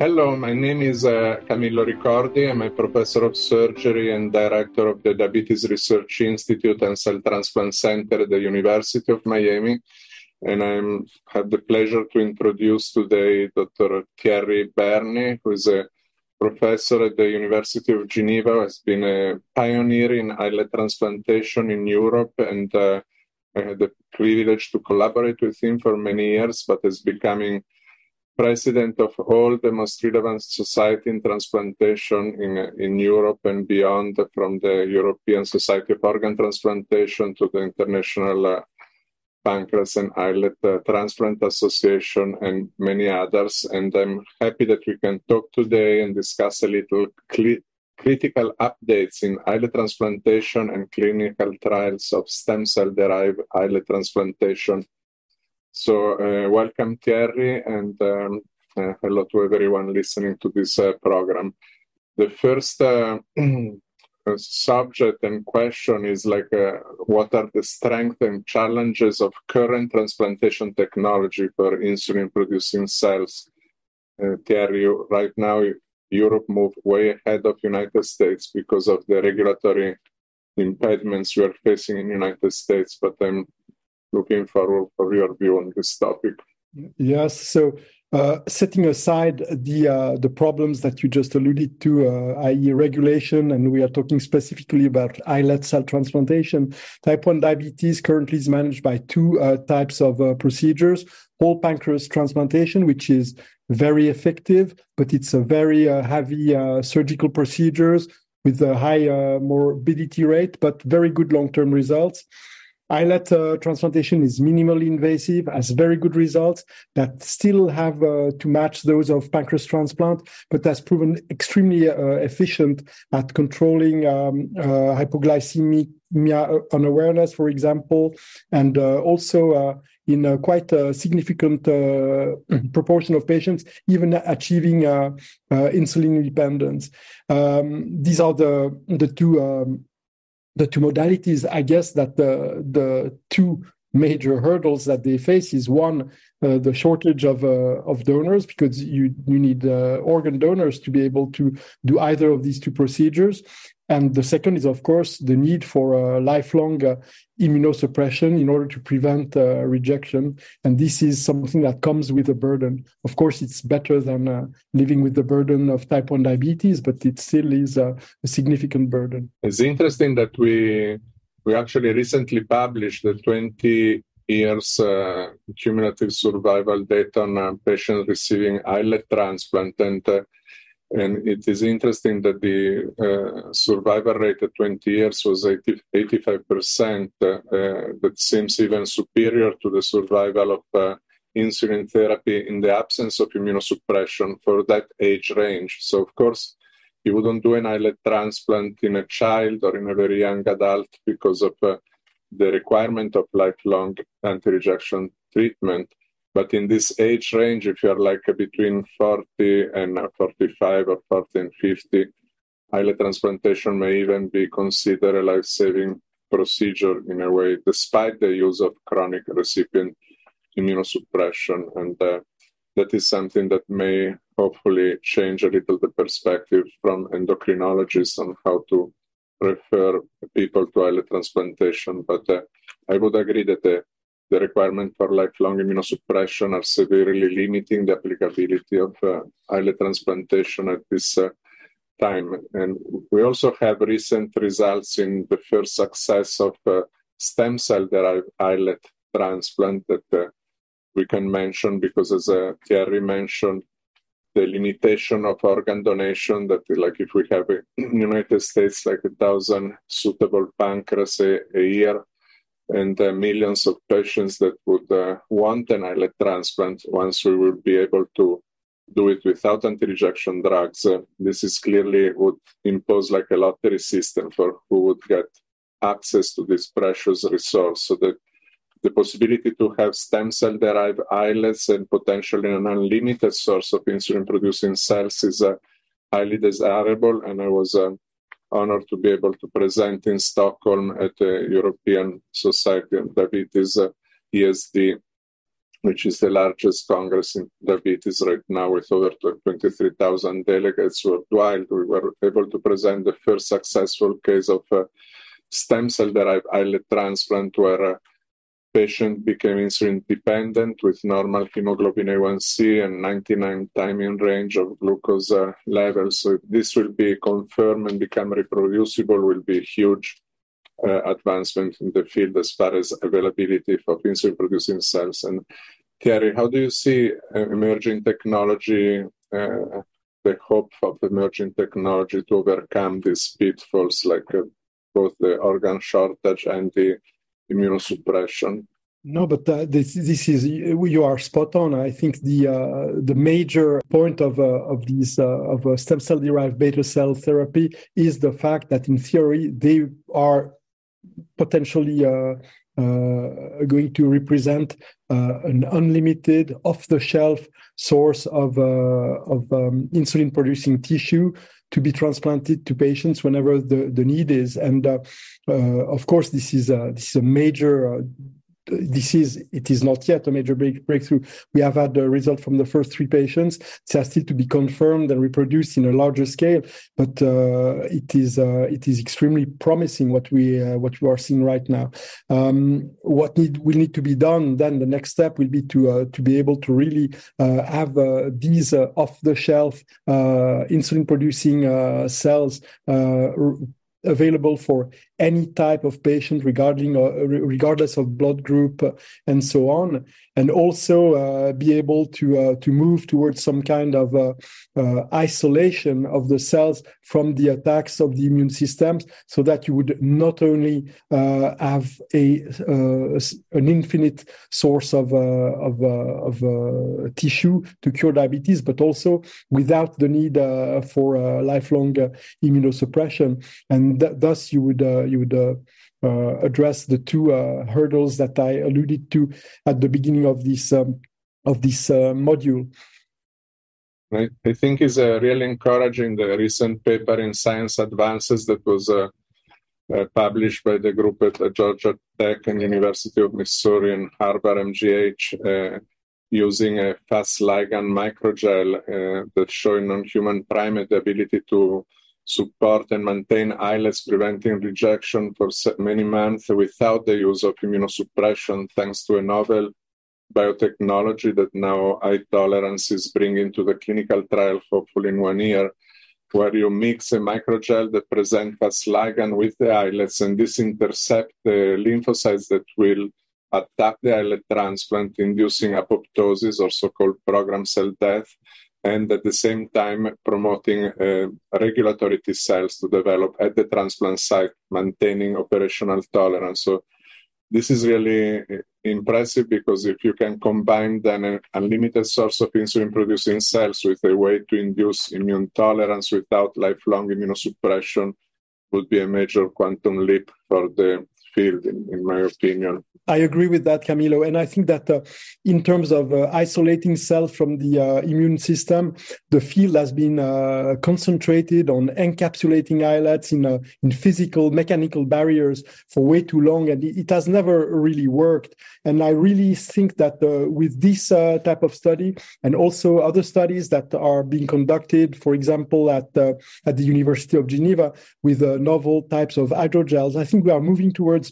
Hello, my name is uh, Camillo Ricordi. I'm a professor of surgery and director of the Diabetes Research Institute and Cell Transplant Center at the University of Miami. And I have the pleasure to introduce today Dr. Thierry Berney, who is a professor at the University of Geneva, has been a pioneer in islet transplantation in Europe, and uh, I had the privilege to collaborate with him for many years, but is becoming president of all the most relevant society in transplantation in, in Europe and beyond, from the European Society of Organ Transplantation to the International uh, Pancreas and Islet uh, Transplant Association and many others. And I'm happy that we can talk today and discuss a little cl- critical updates in islet transplantation and clinical trials of stem cell derived islet transplantation so, uh, welcome, Thierry, and um, uh, hello to everyone listening to this uh, program. The first uh, subject and question is like, uh, what are the strengths and challenges of current transplantation technology for insulin producing cells? Uh, Thierry, right now, Europe moved way ahead of United States because of the regulatory impediments we are facing in United States, but I'm looking forward for your view on this topic. Yes. So, uh, setting aside the uh, the problems that you just alluded to, uh, i.e., regulation, and we are talking specifically about islet cell transplantation. Type one diabetes currently is managed by two uh, types of uh, procedures: whole pancreas transplantation, which is very effective, but it's a very uh, heavy surgical procedures with a high morbidity rate, but very good long term results Islet uh, transplantation is minimally invasive, has very good results that still have uh, to match those of pancreas transplant, but has proven extremely uh, efficient at controlling um, uh, hypoglycemia unawareness, for example, and uh, also uh, in quite a significant proportion of patients, even achieving insulin independence. Um, these are the the two um, the two modalities, I guess that the the two major hurdles that they face is one uh, the shortage of uh, of donors because you you need uh, organ donors to be able to do either of these two procedures and the second is of course the need for a lifelong uh, immunosuppression in order to prevent uh, rejection. And this is something that comes with a burden. Of course it's better than uh, living with the burden of type 1 diabetes but it still is a, a significant burden. It's interesting that we we actually recently published the 20 years uh, cumulative survival data on uh, patients receiving islet transplant. And, uh, and it is interesting that the uh, survival rate at 20 years was 80, 85%. Uh, that seems even superior to the survival of uh, insulin therapy in the absence of immunosuppression for that age range. So, of course, you wouldn't do an islet transplant in a child or in a very young adult because of uh, the requirement of lifelong anti-rejection treatment. But in this age range, if you're like between 40 and 45 or 40 and 50, islet transplantation may even be considered a life-saving procedure in a way, despite the use of chronic recipient immunosuppression. And uh, that is something that may hopefully change a little the perspective from endocrinologists on how to refer people to islet transplantation. But uh, I would agree that the, the requirement for lifelong immunosuppression are severely limiting the applicability of uh, islet transplantation at this uh, time. And we also have recent results in the first success of uh, stem cell derived islet transplant that uh, we can mention because, as uh, Thierry mentioned, the limitation of organ donation that like if we have in the united states like a thousand suitable pancreas a, a year and uh, millions of patients that would uh, want an islet transplant once we will be able to do it without anti-rejection drugs uh, this is clearly would impose like a lottery system for who would get access to this precious resource so that the possibility to have stem cell derived islets and potentially an unlimited source of insulin producing cells is uh, highly desirable. And I was honored to be able to present in Stockholm at the European Society of Diabetes uh, ESD, which is the largest congress in diabetes right now with over 23,000 delegates worldwide. We were able to present the first successful case of uh, stem cell derived islet transplant where uh, patient became insulin dependent with normal hemoglobin A1C and 99 time range of glucose uh, levels. So this will be confirmed and become reproducible will be huge uh, advancement in the field as far as availability of insulin producing cells. And Thierry, how do you see uh, emerging technology, uh, the hope of emerging technology to overcome these pitfalls like uh, both the organ shortage and the immunosuppression. No, but uh, this this is you are spot on. I think the uh, the major point of uh, of these uh, of uh, stem cell derived beta cell therapy is the fact that in theory they are potentially uh, going to represent an unlimited off the shelf source of of um, insulin producing tissue to be transplanted to patients whenever the, the need is. And uh, uh, of course, this is a, this is a major uh, this is it is not yet a major break, breakthrough. We have had the result from the first three patients. They are still to be confirmed and reproduced in a larger scale, but uh, it is uh, it is extremely promising what we uh, what we are seeing right now. Um, what need will need to be done then? The next step will be to uh, to be able to really uh, have uh, these off the shelf insulin producing cells available for any type of patient regarding uh, regardless of blood group uh, and so on. And also uh, be able to uh, to move towards some kind of uh, uh, isolation of the cells from the attacks of the immune systems so that you would not only have a an infinite source of of, of tissue to cure diabetes but also without the need for lifelong immunosuppression. And th- thus you would you would uh, uh, address the two uh, hurdles that I alluded to at the beginning of this um, of this module. I, I think is a really encouraging the recent paper in Science Advances that was uh, published by the group at uh, Georgia Tech and University of Missouri and Harvard MGH uh, using a Fas ligand microgel that's showing non-human primate the ability to support and maintain islets preventing rejection for many months without the use of immunosuppression, thanks to a novel biotechnology that now iTolerance is bringing to the clinical trial, hopefully in one year, where you mix a microgel that presents as ligand with the islets, and this intercept the lymphocytes that will attack the islet transplant, inducing apoptosis, or so-called program cell death, and at the same time promoting uh, regulatory T cells to develop at the transplant site, maintaining operational tolerance. So this is really uh, impressive because if you can combine then an unlimited source of insulin producing cells with a way to induce immune tolerance without lifelong immunosuppression would be a major quantum leap for the field, in, in my opinion. I agree with that, Camillo. And I think that uh, in terms of uh, isolating cells from the uh, immune system, the field has been uh, concentrated on encapsulating islets in, uh, in physical, mechanical barriers for way too long. And it has never really worked. And I really think that uh, with this type of study and also other studies that are being conducted, for example, at, at the University of Geneva with novel types of hydrogels, I think we are moving towards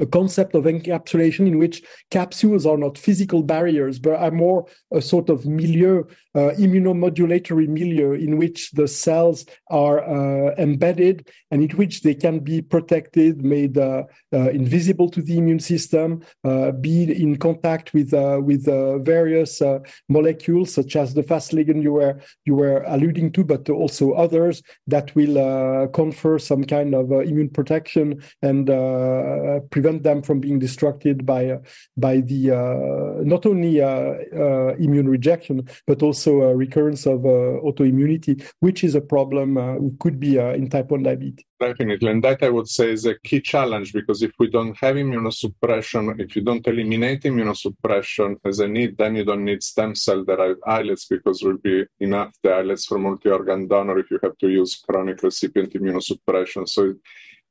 a concept of encapsulation in which capsules are not physical barriers, but are more a sort of milieu, uh, immunomodulatory milieu in which the cells are uh, embedded and in which they can be protected, made uh, uh invisible to the immune system, uh, be in contact with uh, with various molecules such as the Fas ligand you were you were alluding to, but also others that will confer some kind of immune protection and prevent prevent them from being destructed by uh, by the uh, not only uh, immune rejection but also a recurrence of autoimmunity, which is a problem could be in type one diabetes. Definitely, and that I would say is a key challenge because if we don't have immunosuppression, if you don't eliminate immunosuppression as a need, then you don't need stem cell derived islets because will be enough the islets for multi-organ donor if you have to use chronic recipient immunosuppression. So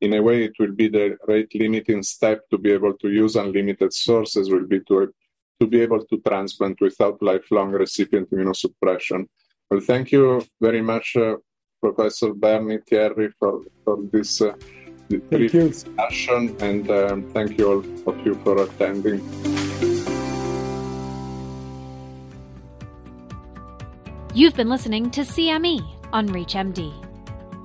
in a way, it will be the rate limiting step to be able to use unlimited sources will be to, to be able to transplant without lifelong recipient immunosuppression. Well, thank you very much, uh, Professor Berney Thierry, for, for this uh, brief discussion, and um, thank you all of you for attending. You've been listening to CME on ReachMD.